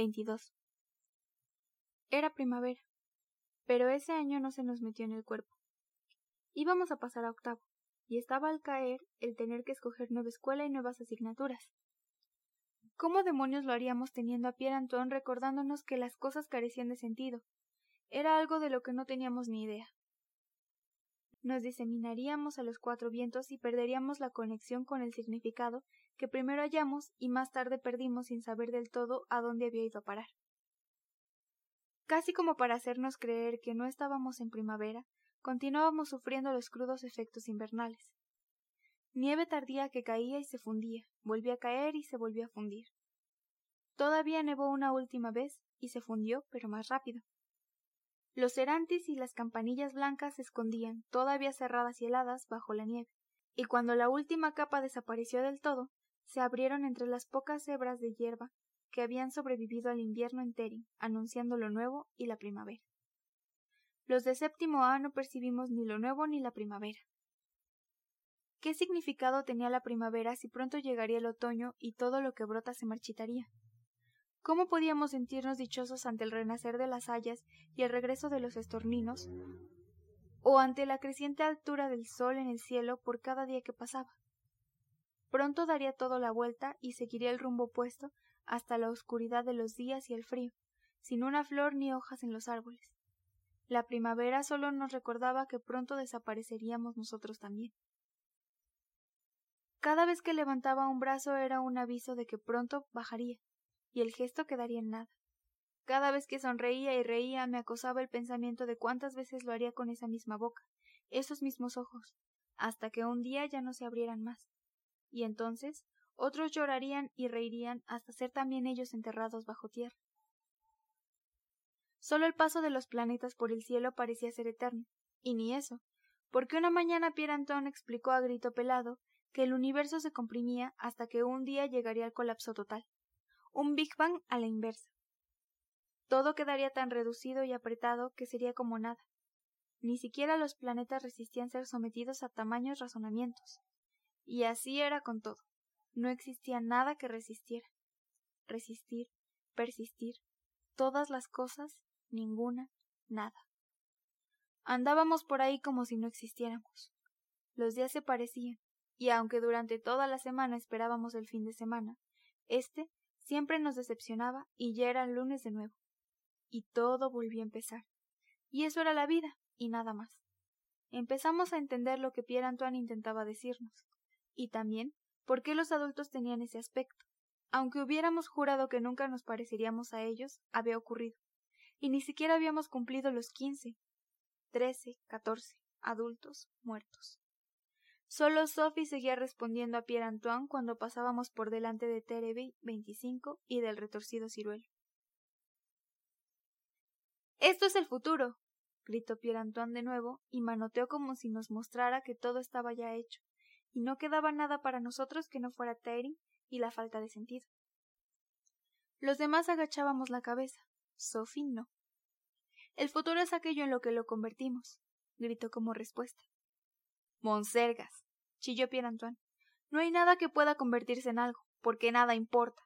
22. Era primavera, pero ese año no se nos metió en el cuerpo. Íbamos a pasar a octavo, y estaba al caer el tener que escoger nueva escuela y nuevas asignaturas. ¿Cómo demonios lo haríamos teniendo a Pierre Antoine recordándonos que las cosas carecían de sentido? Era algo de lo que no teníamos ni idea. Nos diseminaríamos a los cuatro vientos y perderíamos la conexión con el significado que primero hallamos y más tarde perdimos sin saber del todo a dónde había ido a parar. Casi como para hacernos creer que no estábamos en primavera, continuábamos sufriendo los crudos efectos invernales. Nieve tardía que caía y se fundía, volvía a caer y se volvía a fundir. Todavía nevó una última vez y se fundió, pero más rápido. Los erantis y las campanillas blancas se escondían, todavía cerradas y heladas, bajo la nieve, y cuando la última capa desapareció del todo, se abrieron entre las pocas hebras de hierba que habían sobrevivido al invierno en Tering, anunciando lo nuevo y la primavera. Los de séptimo A no percibimos ni lo nuevo ni la primavera. ¿Qué significado tenía la primavera si pronto llegaría el otoño y todo lo que brota se marchitaría? ¿Cómo podíamos sentirnos dichosos ante el renacer de las hayas y el regreso de los estorninos, o ante la creciente altura del sol en el cielo por cada día que pasaba? Pronto daría todo la vuelta y seguiría el rumbo opuesto hasta la oscuridad de los días y el frío, sin una flor ni hojas en los árboles. La primavera solo nos recordaba que pronto desapareceríamos nosotros también. Cada vez que levantaba un brazo era un aviso de que pronto bajaría, y el gesto quedaría en nada. Cada vez que sonreía y reía me acosaba el pensamiento de cuántas veces lo haría con esa misma boca, esos mismos ojos, hasta que un día ya no se abrieran más y entonces otros llorarían y reirían hasta ser también ellos enterrados bajo tierra. Solo el paso de los planetas por el cielo parecía ser eterno, y ni eso, porque una mañana Pierre Anton explicó a grito pelado que el universo se comprimía hasta que un día llegaría al colapso total, un Big Bang a la inversa. Todo quedaría tan reducido y apretado que sería como nada. Ni siquiera los planetas resistían ser sometidos a tamaños razonamientos. Y así era con todo. No existía nada que resistiera. Resistir, persistir, todas las cosas, ninguna, nada. Andábamos por ahí como si no existiéramos. Los días se parecían, y aunque durante toda la semana esperábamos el fin de semana, éste siempre nos decepcionaba y ya era el lunes de nuevo. Y todo volvía a empezar. Y eso era la vida, y nada más. Empezamos a entender lo que Pierre Antoine intentaba decirnos y también por qué los adultos tenían ese aspecto. Aunque hubiéramos jurado que nunca nos pareceríamos a ellos, había ocurrido. Y ni siquiera habíamos cumplido los quince, trece, catorce, adultos muertos. Solo Sophie seguía respondiendo a Pierre Antoine cuando pasábamos por delante de Tereby 25 y del retorcido ciruelo. Esto es el futuro, gritó Pierre Antoine de nuevo y manoteó como si nos mostrara que todo estaba ya hecho y no quedaba nada para nosotros que no fuera Terry y la falta de sentido. Los demás agachábamos la cabeza. Sophie no. El futuro es aquello en lo que lo convertimos, gritó como respuesta. Monsergas, chilló Pierre Antoine. No hay nada que pueda convertirse en algo, porque nada importa.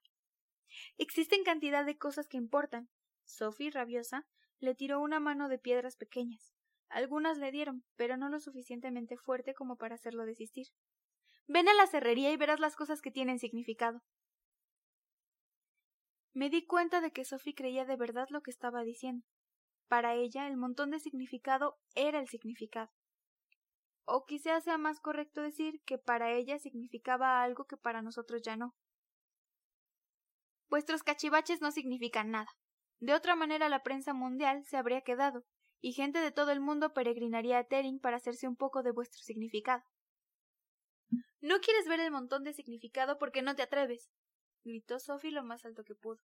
Existen cantidad de cosas que importan. Sophie, rabiosa, le tiró una mano de piedras pequeñas. Algunas le dieron, pero no lo suficientemente fuerte como para hacerlo desistir. Ven a la cerrería y verás las cosas que tienen significado. Me di cuenta de que Sophie creía de verdad lo que estaba diciendo. Para ella el montón de significado era el significado. O quizás sea más correcto decir que para ella significaba algo que para nosotros ya no. Vuestros cachivaches no significan nada. De otra manera la prensa mundial se habría quedado, y gente de todo el mundo peregrinaría a Tering para hacerse un poco de vuestro significado. No quieres ver el montón de significado porque no te atreves, gritó Sophie lo más alto que pudo.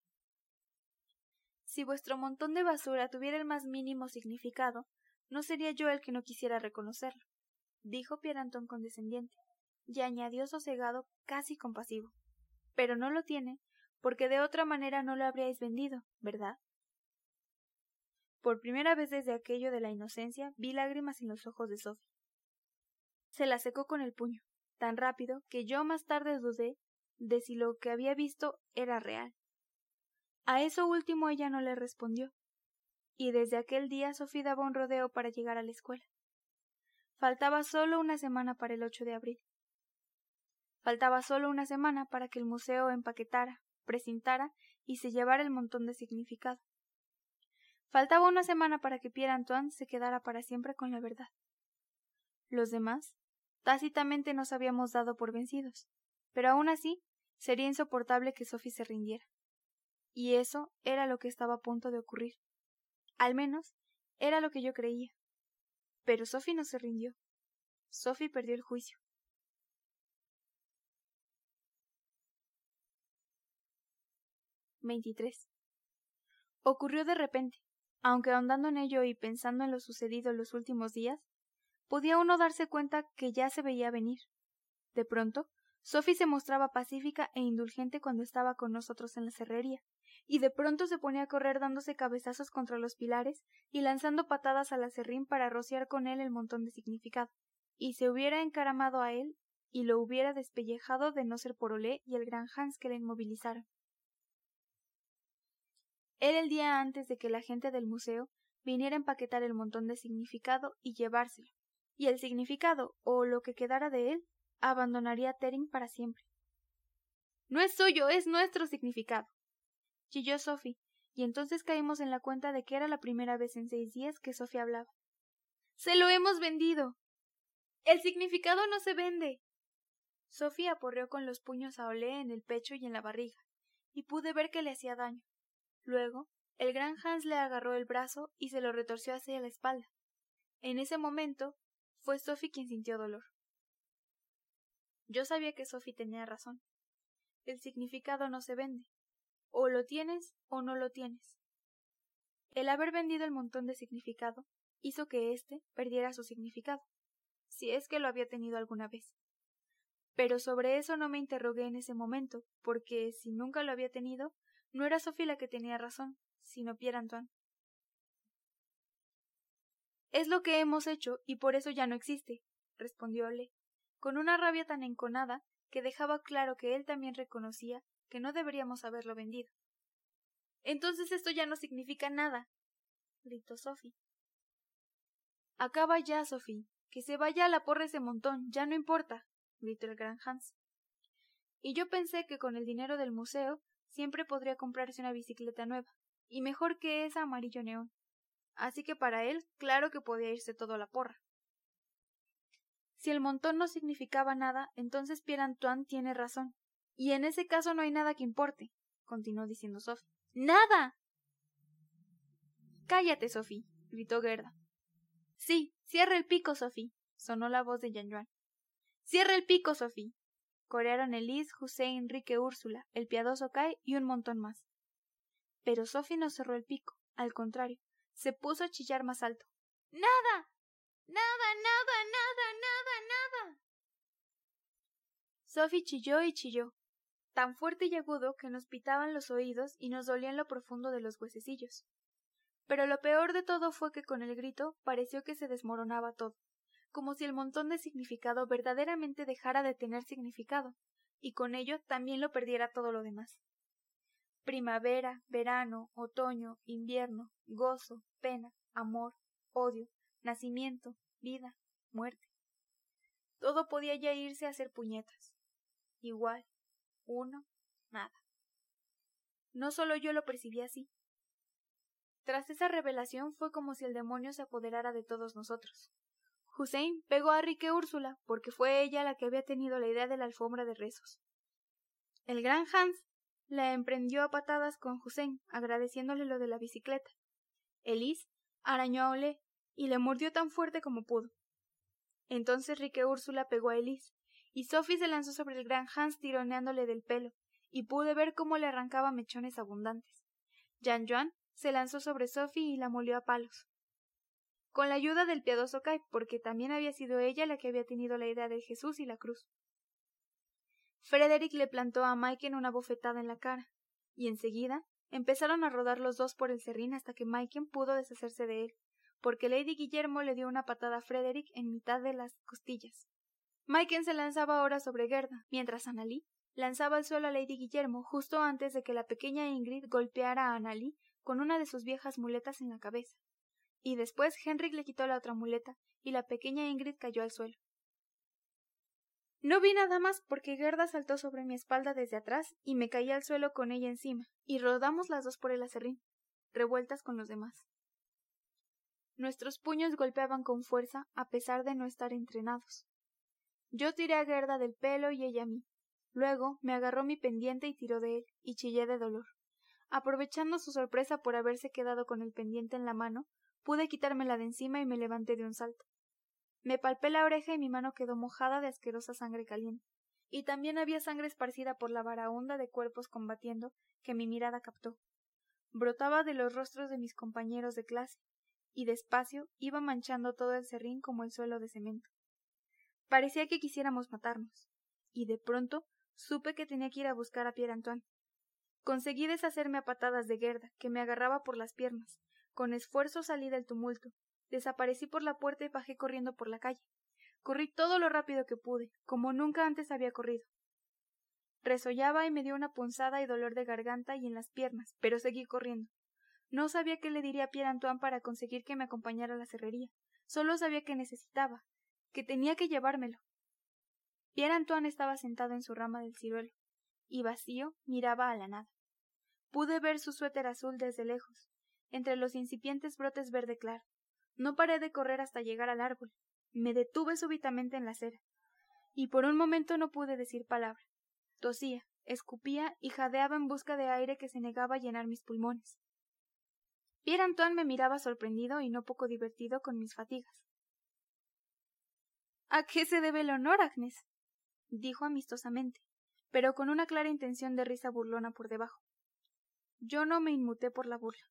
Si vuestro montón de basura tuviera el más mínimo significado, no sería yo el que no quisiera reconocerlo, dijo Pierre Anton condescendiente, y añadió sosegado, casi compasivo. Pero no lo tiene, porque de otra manera no lo habríais vendido, ¿verdad? Por primera vez desde aquello de la inocencia vi lágrimas en los ojos de Sophie. Se la secó con el puño tan rápido que yo más tarde dudé de si lo que había visto era real. A eso último ella no le respondió, y desde aquel día Sofía daba un rodeo para llegar a la escuela. Faltaba solo una semana para el 8 de abril. Faltaba solo una semana para que el museo empaquetara, presentara y se llevara el montón de significado. Faltaba una semana para que Pierre Antoine se quedara para siempre con la verdad. Los demás, tácitamente nos habíamos dado por vencidos, pero aún así sería insoportable que Sophie se rindiera. Y eso era lo que estaba a punto de ocurrir. Al menos era lo que yo creía. Pero Sophie no se rindió. Sophie perdió el juicio. 23. Ocurrió de repente, aunque ahondando en ello y pensando en lo sucedido los últimos días, podía uno darse cuenta que ya se veía venir. De pronto, Sophie se mostraba pacífica e indulgente cuando estaba con nosotros en la serrería, y de pronto se ponía a correr dándose cabezazos contra los pilares y lanzando patadas al acerrín para rociar con él el montón de significado, y se hubiera encaramado a él y lo hubiera despellejado de no ser por Olé y el gran Hans que le inmovilizaron. Era el día antes de que la gente del museo viniera a empaquetar el montón de significado y llevárselo, y el significado, o lo que quedara de él, abandonaría a Tering para siempre. No es suyo, es nuestro significado. Chilló Sophie, y entonces caímos en la cuenta de que era la primera vez en seis días que Sophie hablaba. Se lo hemos vendido. El significado no se vende. Sophie aporreó con los puños a Olé en el pecho y en la barriga, y pude ver que le hacía daño. Luego, el gran Hans le agarró el brazo y se lo retorció hacia la espalda. En ese momento, fue Sophie quien sintió dolor. Yo sabía que Sophie tenía razón. El significado no se vende. O lo tienes o no lo tienes. El haber vendido el montón de significado hizo que éste perdiera su significado, si es que lo había tenido alguna vez. Pero sobre eso no me interrogué en ese momento, porque si nunca lo había tenido, no era Sophie la que tenía razón, sino Pierre Antoine. Es lo que hemos hecho y por eso ya no existe, respondió Ole, con una rabia tan enconada que dejaba claro que él también reconocía que no deberíamos haberlo vendido. Entonces esto ya no significa nada, gritó Sophie. Acaba ya, Sophie. Que se vaya a la porra ese montón, ya no importa, gritó el gran Hans. Y yo pensé que con el dinero del museo siempre podría comprarse una bicicleta nueva, y mejor que esa amarillo neón. Así que para él, claro que podía irse todo a la porra. Si el montón no significaba nada, entonces Pierre Antoine tiene razón. Y en ese caso no hay nada que importe, continuó diciendo Sophie. ¡Nada! Cállate, Sophie, gritó Gerda. Sí, cierra el pico, Sophie, sonó la voz de Jean Cierra el pico, Sophie corearon Elise, José, Enrique, Úrsula, el piadoso Kai y un montón más. Pero Sophie no cerró el pico, al contrario, se puso a chillar más alto. ¡Nada! ¡Nada, nada, nada, nada, nada! Sophie chilló y chilló, tan fuerte y agudo que nos pitaban los oídos y nos dolían lo profundo de los huesecillos. Pero lo peor de todo fue que con el grito pareció que se desmoronaba todo como si el montón de significado verdaderamente dejara de tener significado, y con ello también lo perdiera todo lo demás. Primavera, verano, otoño, invierno, gozo, pena, amor, odio, nacimiento, vida, muerte. Todo podía ya irse a hacer puñetas. Igual, uno, nada. No solo yo lo percibí así. Tras esa revelación fue como si el demonio se apoderara de todos nosotros. Hussein pegó a Rique Úrsula, porque fue ella la que había tenido la idea de la alfombra de rezos. El gran Hans la emprendió a patadas con Hussein, agradeciéndole lo de la bicicleta. Elise arañó a Olé y le mordió tan fuerte como pudo. Entonces Rique Úrsula pegó a Elise, y Sophie se lanzó sobre el gran Hans tironeándole del pelo, y pude ver cómo le arrancaba mechones abundantes. Jean Joan se lanzó sobre Sophie y la molió a palos con la ayuda del piadoso Kai, porque también había sido ella la que había tenido la idea de Jesús y la cruz. Frederick le plantó a Maiken una bofetada en la cara, y enseguida empezaron a rodar los dos por el serrín hasta que Maiken pudo deshacerse de él, porque Lady Guillermo le dio una patada a Frederick en mitad de las costillas. Maiken se lanzaba ahora sobre Gerda, mientras Annalí lanzaba al suelo a Lady Guillermo justo antes de que la pequeña Ingrid golpeara a Annalí con una de sus viejas muletas en la cabeza. Y después Henrik le quitó la otra muleta y la pequeña Ingrid cayó al suelo. No vi nada más porque Gerda saltó sobre mi espalda desde atrás y me caí al suelo con ella encima, y rodamos las dos por el acerrín, revueltas con los demás. Nuestros puños golpeaban con fuerza a pesar de no estar entrenados. Yo tiré a Gerda del pelo y ella a mí. Luego me agarró mi pendiente y tiró de él, y chillé de dolor. Aprovechando su sorpresa por haberse quedado con el pendiente en la mano, pude quitármela de encima y me levanté de un salto. Me palpé la oreja y mi mano quedó mojada de asquerosa sangre caliente. Y también había sangre esparcida por la varaonda de cuerpos combatiendo que mi mirada captó. Brotaba de los rostros de mis compañeros de clase, y despacio iba manchando todo el serrín como el suelo de cemento. Parecía que quisiéramos matarnos, y de pronto supe que tenía que ir a buscar a Pierre Antoine. Conseguí deshacerme a patadas de Gerda, que me agarraba por las piernas. Con esfuerzo salí del tumulto, Desaparecí por la puerta y bajé corriendo por la calle. Corrí todo lo rápido que pude, como nunca antes había corrido. Resollaba y me dio una punzada y dolor de garganta y en las piernas, pero seguí corriendo. No sabía qué le diría a Pierre Antoine para conseguir que me acompañara a la cerrería. Solo sabía que necesitaba, que tenía que llevármelo. Pierre Antoine estaba sentado en su rama del ciruelo, y vacío miraba a la nada. Pude ver su suéter azul desde lejos, entre los incipientes brotes verde claro. No paré de correr hasta llegar al árbol. Me detuve súbitamente en la acera. Y por un momento no pude decir palabra. Tosía, escupía y jadeaba en busca de aire que se negaba a llenar mis pulmones. Pierre Antoine me miraba sorprendido y no poco divertido con mis fatigas. ¿A qué se debe el honor, Agnes? dijo amistosamente, pero con una clara intención de risa burlona por debajo. Yo no me inmuté por la burla.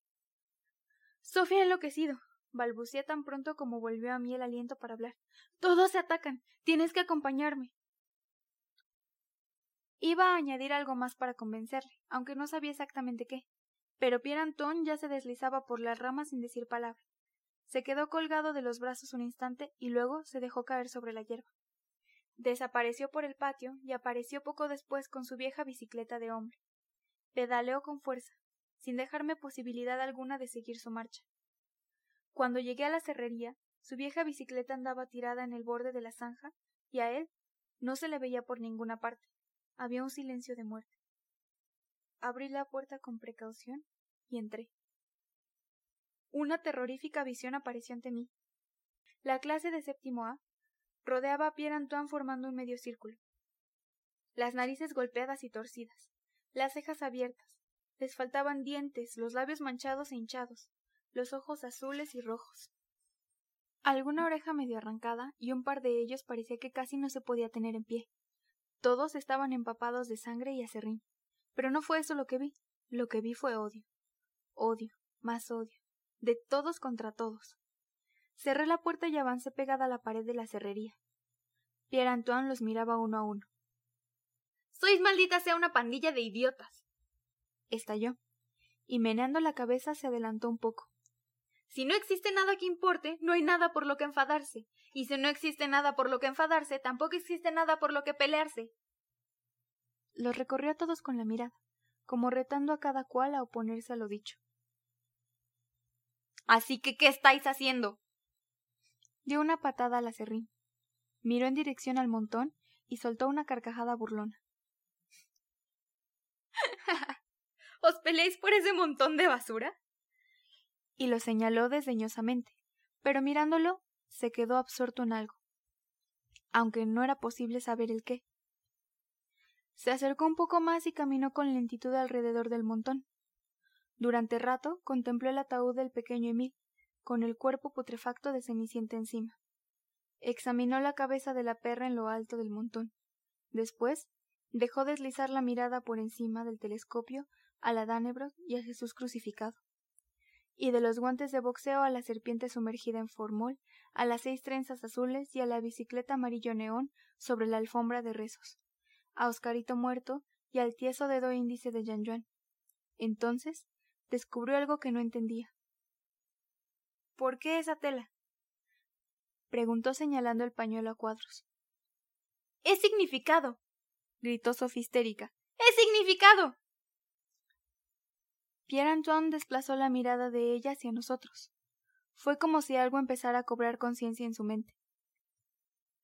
Sofía enloquecido balbuceé tan pronto como volvió a mí el aliento para hablar. Todos se atacan. Tienes que acompañarme. Iba a añadir algo más para convencerle, aunque no sabía exactamente qué. Pero Pierre Anton ya se deslizaba por las ramas sin decir palabra. Se quedó colgado de los brazos un instante y luego se dejó caer sobre la hierba. Desapareció por el patio y apareció poco después con su vieja bicicleta de hombre. Pedaleó con fuerza, sin dejarme posibilidad alguna de seguir su marcha. Cuando llegué a la cerrería, su vieja bicicleta andaba tirada en el borde de la zanja y a él no se le veía por ninguna parte. Había un silencio de muerte. Abrí la puerta con precaución y entré. Una terrorífica visión apareció ante mí. La clase de séptimo A rodeaba a Pierre Antoine formando un medio círculo. Las narices golpeadas y torcidas, las cejas abiertas, les faltaban dientes, los labios manchados e hinchados, los ojos azules y rojos. Alguna oreja medio arrancada y un par de ellos parecía que casi no se podía tener en pie. Todos estaban empapados de sangre y acerrín. Pero no fue eso lo que vi. Lo que vi fue odio. Odio, más odio. De todos contra todos. Cerré la puerta y avancé pegada a la pared de la cerrería. Pierre Antoine los miraba uno a uno. Sois maldita sea una pandilla de idiotas. estalló, y meneando la cabeza se adelantó un poco. Si no existe nada que importe, no hay nada por lo que enfadarse. Y si no existe nada por lo que enfadarse, tampoco existe nada por lo que pelearse. Los recorrió a todos con la mirada, como retando a cada cual a oponerse a lo dicho. Así que, ¿qué estáis haciendo? Dio una patada al acerrín, miró en dirección al montón y soltó una carcajada burlona. ¿Os peleáis por ese montón de basura? y lo señaló desdeñosamente, pero mirándolo se quedó absorto en algo, aunque no era posible saber el qué. Se acercó un poco más y caminó con lentitud alrededor del montón. Durante rato contempló el ataúd del pequeño Emil, con el cuerpo putrefacto de Cenicienta encima. Examinó la cabeza de la perra en lo alto del montón. Después dejó deslizar la mirada por encima del telescopio a la Dannebrog y a Jesús crucificado y de los guantes de boxeo a la serpiente sumergida en formol, a las seis trenzas azules y a la bicicleta amarillo neón sobre la alfombra de rezos, a Oscarito muerto y al tieso dedo índice de Jean Juan. Entonces descubrió algo que no entendía. ¿Por qué esa tela? preguntó señalando el pañuelo a cuadros. Es significado, gritó Sofía histérica. ¡Es significado! Pierre Antoine desplazó la mirada de ella hacia nosotros. Fue como si algo empezara a cobrar conciencia en su mente.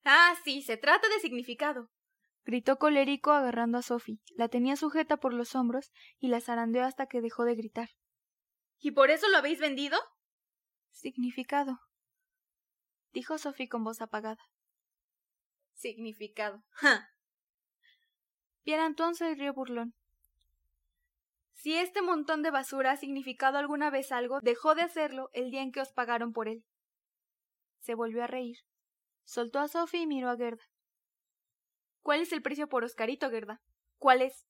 Ah, sí, se trata de significado. Gritó colérico agarrando a Sophie. La tenía sujeta por los hombros y la zarandeó hasta que dejó de gritar. ¿Y por eso lo habéis vendido? Significado, dijo Sophie con voz apagada. Significado. ¡Ja! Pierre Antoine se rió burlón. Si este montón de basura ha significado alguna vez algo, dejó de hacerlo el día en que os pagaron por él. Se volvió a reír. Soltó a Sophie y miró a Gerda. ¿Cuál es el precio por Oscarito, Gerda? ¿Cuál es?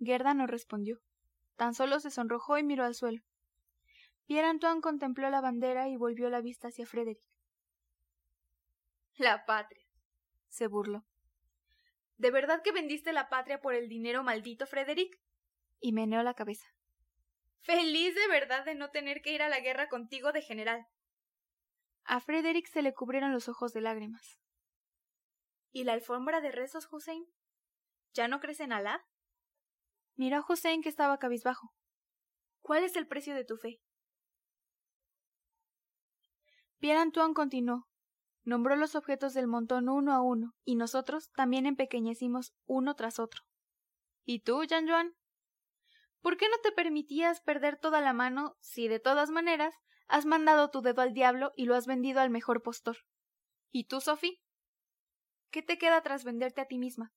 Gerda no respondió. Tan solo se sonrojó y miró al suelo. Pierre Antoine contempló la bandera y volvió la vista hacia Frederick. La patria. se burló. ¿De verdad que vendiste la patria por el dinero maldito, Frederick? Y meneó la cabeza. Feliz de verdad de no tener que ir a la guerra contigo de general. A Frederick se le cubrieron los ojos de lágrimas. ¿Y la alfombra de rezos, Hussein? ¿Ya no crees en Alá? Miró a Hussein que estaba cabizbajo. ¿Cuál es el precio de tu fe? Pierre Antoine continuó. Nombró los objetos del montón uno a uno, y nosotros también empequeñecimos uno tras otro. ¿Y tú, Jean Joan? ¿Por qué no te permitías perder toda la mano si de todas maneras has mandado tu dedo al diablo y lo has vendido al mejor postor? ¿Y tú, Sophie? ¿Qué te queda tras venderte a ti misma?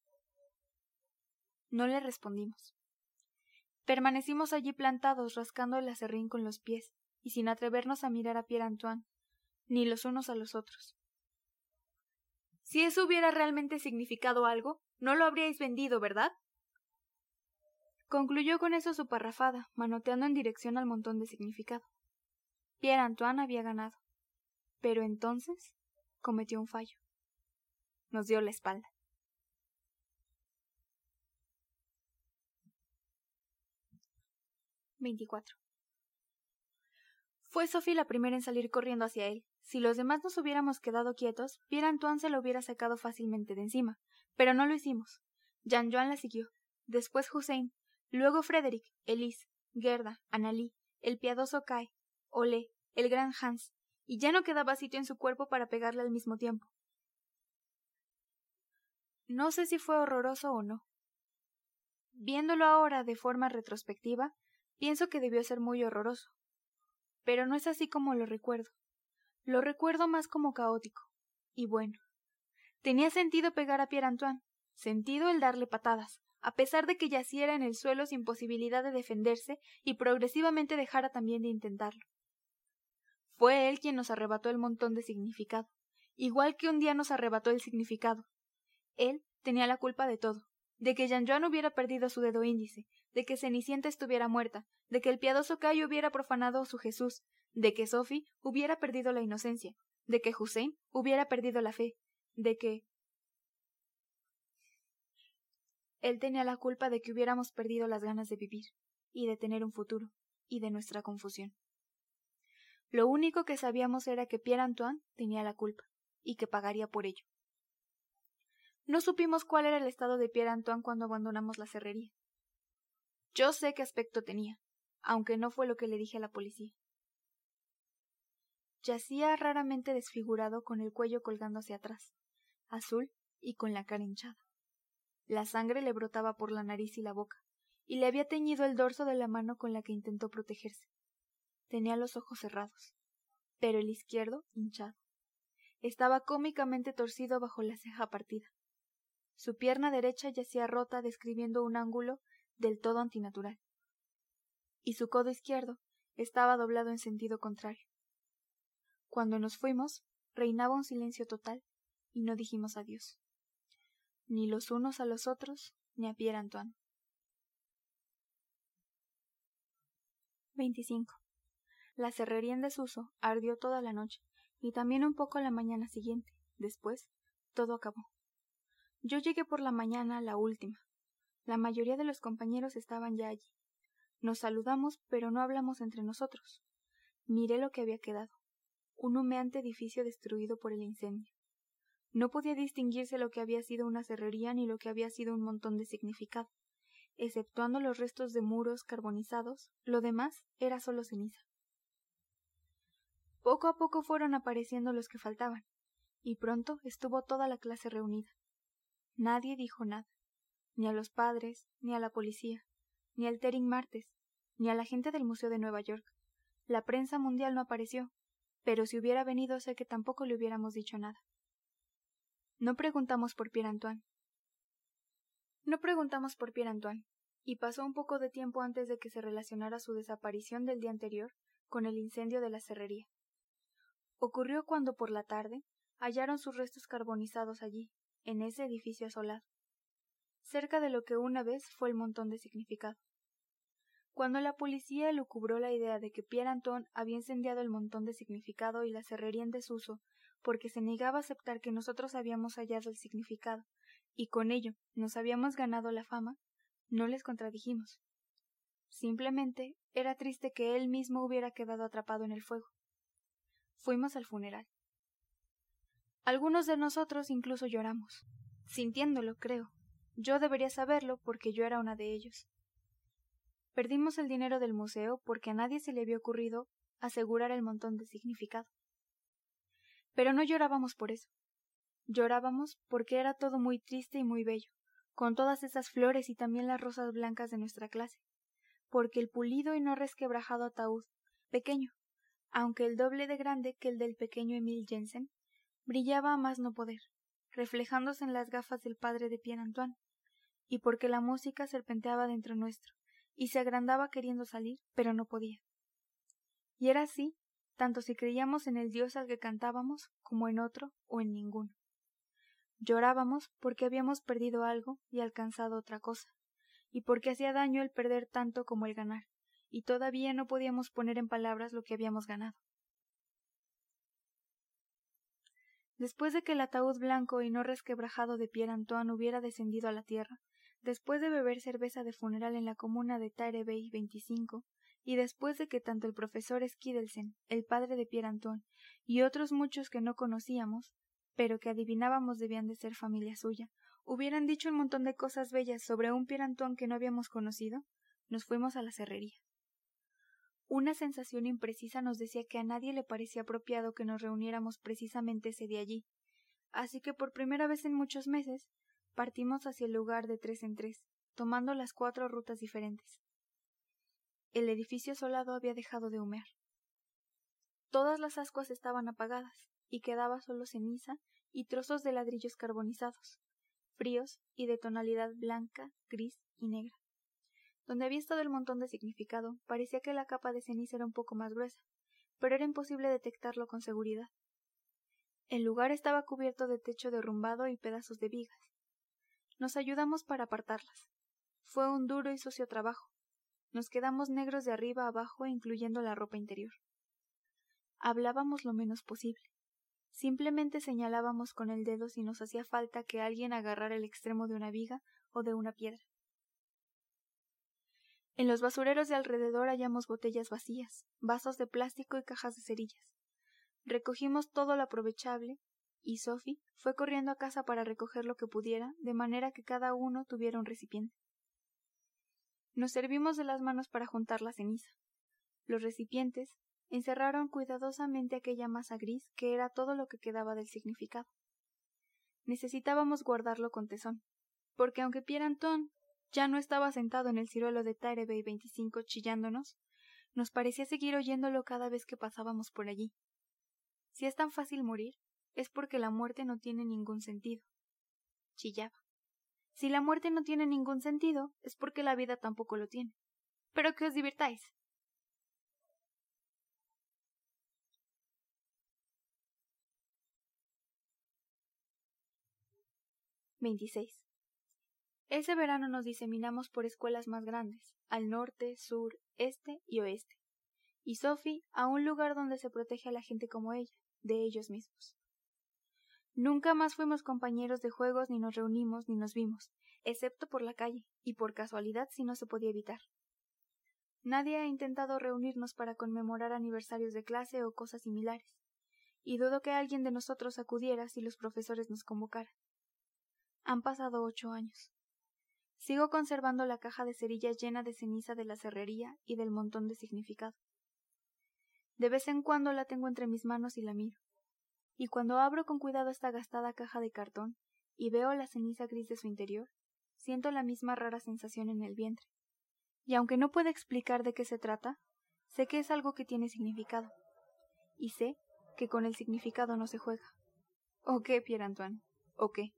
No le respondimos. Permanecimos allí plantados, rascando el acerrín con los pies, y sin atrevernos a mirar a Pierre Antoine, ni los unos a los otros. Si eso hubiera realmente significado algo, no lo habríais vendido, ¿verdad? Concluyó con eso su parrafada, manoteando en dirección al montón de significado. Pierre Antoine había ganado. Pero entonces cometió un fallo. Nos dio la espalda. Veinticuatro. Fue Sophie la primera en salir corriendo hacia él. Si los demás nos hubiéramos quedado quietos, Pierre Antoine se lo hubiera sacado fácilmente de encima, pero no lo hicimos. Jean Joan la siguió, después Hussein, luego Frederick, Elise, Gerda, Annalí, el piadoso Kai, Olé, el gran Hans, y ya no quedaba sitio en su cuerpo para pegarle al mismo tiempo. No sé si fue horroroso o no. Viéndolo ahora de forma retrospectiva, pienso que debió ser muy horroroso. Pero no es así como lo recuerdo. Lo recuerdo más como caótico. Y bueno. Tenía sentido pegar a Pierre Antoine, sentido el darle patadas, a pesar de que yaciera en el suelo sin posibilidad de defenderse y progresivamente dejara también de intentarlo. Fue él quien nos arrebató el montón de significado, igual que un día nos arrebató el significado. Él tenía la culpa de todo, de que Jean Joan hubiera perdido su dedo índice, de que Cenicienta estuviera muerta, de que el piadoso Cayo hubiera profanado su Jesús, de que Sophie hubiera perdido la inocencia, de que Hussein hubiera perdido la fe, de que él tenía la culpa de que hubiéramos perdido las ganas de vivir, y de tener un futuro, y de nuestra confusión. Lo único que sabíamos era que Pierre Antoine tenía la culpa, y que pagaría por ello. No supimos cuál era el estado de Pierre Antoine cuando abandonamos la cerrería. Yo sé qué aspecto tenía, aunque no fue lo que le dije a la policía. Yacía raramente desfigurado con el cuello colgando hacia atrás, azul y con la cara hinchada. La sangre le brotaba por la nariz y la boca, y le había teñido el dorso de la mano con la que intentó protegerse. Tenía los ojos cerrados, pero el izquierdo hinchado. Estaba cómicamente torcido bajo la ceja partida. Su pierna derecha yacía rota describiendo un ángulo del todo antinatural. Y su codo izquierdo estaba doblado en sentido contrario. Cuando nos fuimos, reinaba un silencio total y no dijimos adiós. Ni los unos a los otros, ni a Pierre Antoine. 25. La cerrería en desuso ardió toda la noche y también un poco la mañana siguiente. Después, todo acabó. Yo llegué por la mañana, la última. La mayoría de los compañeros estaban ya allí. Nos saludamos, pero no hablamos entre nosotros. Miré lo que había quedado. Un humeante edificio destruido por el incendio. No podía distinguirse lo que había sido una cerrería ni lo que había sido un montón de significado. Exceptuando los restos de muros carbonizados, lo demás era solo ceniza. Poco a poco fueron apareciendo los que faltaban, y pronto estuvo toda la clase reunida. Nadie dijo nada, ni a los padres, ni a la policía, ni al Tering Martes, ni a la gente del Museo de Nueva York. La prensa mundial no apareció, pero si hubiera venido sé que tampoco le hubiéramos dicho nada. No preguntamos por Pierre Antoine. No preguntamos por Pierre Antoine, y pasó un poco de tiempo antes de que se relacionara su desaparición del día anterior con el incendio de la cerrería. Ocurrió cuando por la tarde hallaron sus restos carbonizados allí, en ese edificio asolado, cerca de lo que una vez fue el montón de significado. Cuando la policía elucubró la idea de que Pierre Antoine había incendiado el montón de significado y la cerrería en desuso porque se negaba a aceptar que nosotros habíamos hallado el significado y con ello nos habíamos ganado la fama, no les contradijimos. Simplemente era triste que él mismo hubiera quedado atrapado en el fuego. Fuimos al funeral. Algunos de nosotros incluso lloramos, sintiéndolo, creo. Yo debería saberlo porque yo era una de ellos. Perdimos el dinero del museo porque a nadie se le había ocurrido asegurar el montón de significado. Pero no llorábamos por eso. Llorábamos porque era todo muy triste y muy bello, con todas esas flores y también las rosas blancas de nuestra clase, porque el pulido y no resquebrajado ataúd, pequeño, aunque el doble de grande que el del pequeño Emil Jensen, brillaba a más no poder, reflejándose en las gafas del padre de Pierre Antoine, y porque la música serpenteaba dentro nuestro, y se agrandaba queriendo salir, pero no podía. Y era así, tanto si creíamos en el Dios al que cantábamos, como en otro o en ninguno. Llorábamos porque habíamos perdido algo y alcanzado otra cosa, y porque hacía daño el perder tanto como el ganar, y todavía no podíamos poner en palabras lo que habíamos ganado. Después de que el ataúd blanco y no resquebrajado de Pierre Antoine hubiera descendido a la tierra, después de beber cerveza de funeral en la comuna de Bay 25, y después de que tanto el profesor Skidelsen, el padre de Pierre Antoine, y otros muchos que no conocíamos, pero que adivinábamos debían de ser familia suya, hubieran dicho un montón de cosas bellas sobre un Pierre Antoine que no habíamos conocido, nos fuimos a la cerrería. Una sensación imprecisa nos decía que a nadie le parecía apropiado que nos reuniéramos precisamente ese día allí, así que por primera vez en muchos meses partimos hacia el lugar de tres en tres, tomando las cuatro rutas diferentes. El edificio asolado había dejado de humear. Todas las ascuas estaban apagadas, y quedaba solo ceniza y trozos de ladrillos carbonizados, fríos y de tonalidad blanca, gris y negra. Donde había estado el montón de significado, parecía que la capa de ceniza era un poco más gruesa, pero era imposible detectarlo con seguridad. El lugar estaba cubierto de techo derrumbado y pedazos de vigas. Nos ayudamos para apartarlas. Fue un duro y sucio trabajo. Nos quedamos negros de arriba abajo, incluyendo la ropa interior. Hablábamos lo menos posible. Simplemente señalábamos con el dedo si nos hacía falta que alguien agarrara el extremo de una viga o de una piedra. En los basureros de alrededor hallamos botellas vacías, vasos de plástico y cajas de cerillas. Recogimos todo lo aprovechable, y Sophie fue corriendo a casa para recoger lo que pudiera, de manera que cada uno tuviera un recipiente. Nos servimos de las manos para juntar la ceniza. Los recipientes encerraron cuidadosamente aquella masa gris que era todo lo que quedaba del significado. Necesitábamos guardarlo con tesón, porque aunque Pierre Anton ya no estaba sentado en el ciruelo de Tarebey 25 chillándonos, nos parecía seguir oyéndolo cada vez que pasábamos por allí. Si es tan fácil morir, es porque la muerte no tiene ningún sentido. Chillaba. Si la muerte no tiene ningún sentido, es porque la vida tampoco lo tiene. Pero que os divirtáis. Veintiséis. Ese verano nos diseminamos por escuelas más grandes, al norte, sur, este y oeste, y Sophie a un lugar donde se protege a la gente como ella, de ellos mismos. Nunca más fuimos compañeros de juegos ni nos reunimos ni nos vimos, excepto por la calle, y por casualidad si no se podía evitar. Nadie ha intentado reunirnos para conmemorar aniversarios de clase o cosas similares, y dudo que alguien de nosotros acudiera si los profesores nos convocaran. Han pasado ocho años. Sigo conservando la caja de cerillas llena de ceniza de la serrería y del montón de significado. De vez en cuando la tengo entre mis manos y la miro. Y cuando abro con cuidado esta gastada caja de cartón y veo la ceniza gris de su interior, siento la misma rara sensación en el vientre. Y aunque no puedo explicar de qué se trata, sé que es algo que tiene significado. Y sé que con el significado no se juega. ¿O qué, Pierre Antoine? ¿O qué?